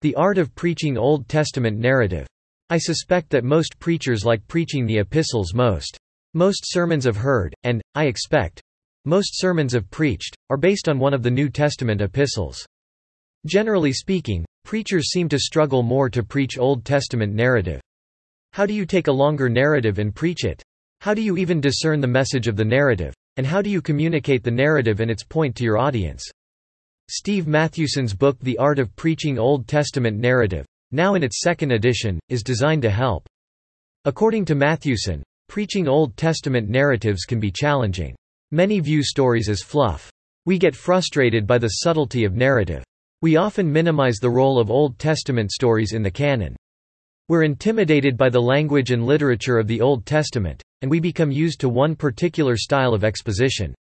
The Art of Preaching Old Testament Narrative. I suspect that most preachers like preaching the epistles most. Most sermons have heard, and, I expect, most sermons have preached, are based on one of the New Testament epistles. Generally speaking, preachers seem to struggle more to preach Old Testament narrative. How do you take a longer narrative and preach it? How do you even discern the message of the narrative? And how do you communicate the narrative and its point to your audience? Steve Mathewson's book The Art of Preaching Old Testament Narrative, now in its second edition, is designed to help. According to Mathewson, preaching Old Testament narratives can be challenging. Many view stories as fluff. We get frustrated by the subtlety of narrative. We often minimize the role of Old Testament stories in the canon. We're intimidated by the language and literature of the Old Testament, and we become used to one particular style of exposition.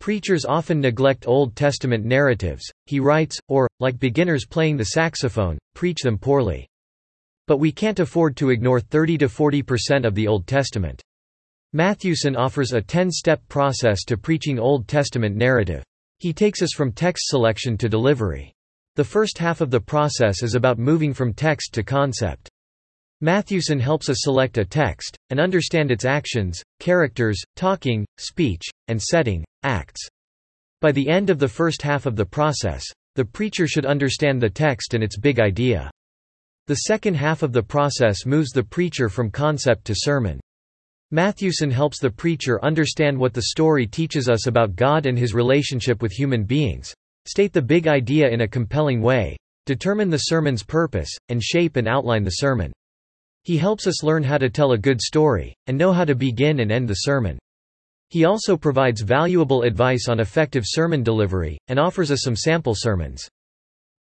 Preachers often neglect Old Testament narratives, he writes, or, like beginners playing the saxophone, preach them poorly. But we can't afford to ignore 30 to 40% of the Old Testament. Mathewson offers a 10-step process to preaching Old Testament narrative. He takes us from text selection to delivery. The first half of the process is about moving from text to concept. Mathewson helps us select a text, and understand its actions, characters, talking, speech, and setting, acts. By the end of the first half of the process, the preacher should understand the text and its big idea. The second half of the process moves the preacher from concept to sermon. Mathewson helps the preacher understand what the story teaches us about God and his relationship with human beings, state the big idea in a compelling way, determine the sermon's purpose, and shape and outline the sermon. He helps us learn how to tell a good story, and know how to begin and end the sermon. He also provides valuable advice on effective sermon delivery, and offers us some sample sermons.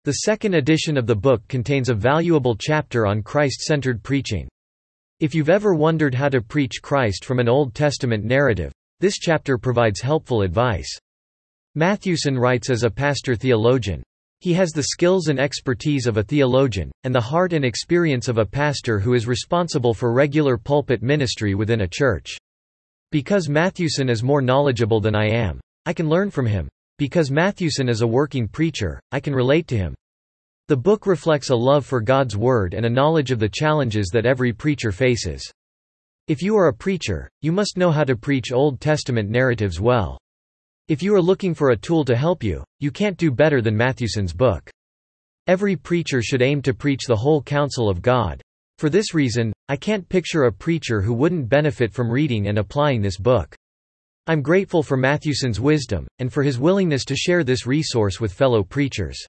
The second edition of the book contains a valuable chapter on Christ-centered preaching. If you've ever wondered how to preach Christ from an Old Testament narrative, this chapter provides helpful advice. Mathewson writes as a pastor-theologian. He has the skills and expertise of a theologian, and the heart and experience of a pastor who is responsible for regular pulpit ministry within a church. Because Mathewson is more knowledgeable than I am, I can learn from him. Because Mathewson is a working preacher, I can relate to him. The book reflects a love for God's Word and a knowledge of the challenges that every preacher faces. If you are a preacher, you must know how to preach Old Testament narratives well. If you are looking for a tool to help you, you can't do better than Mathewson's book. Every preacher should aim to preach the whole counsel of God. For this reason, I can't picture a preacher who wouldn't benefit from reading and applying this book. I'm grateful for Mathewson's wisdom, and for his willingness to share this resource with fellow preachers.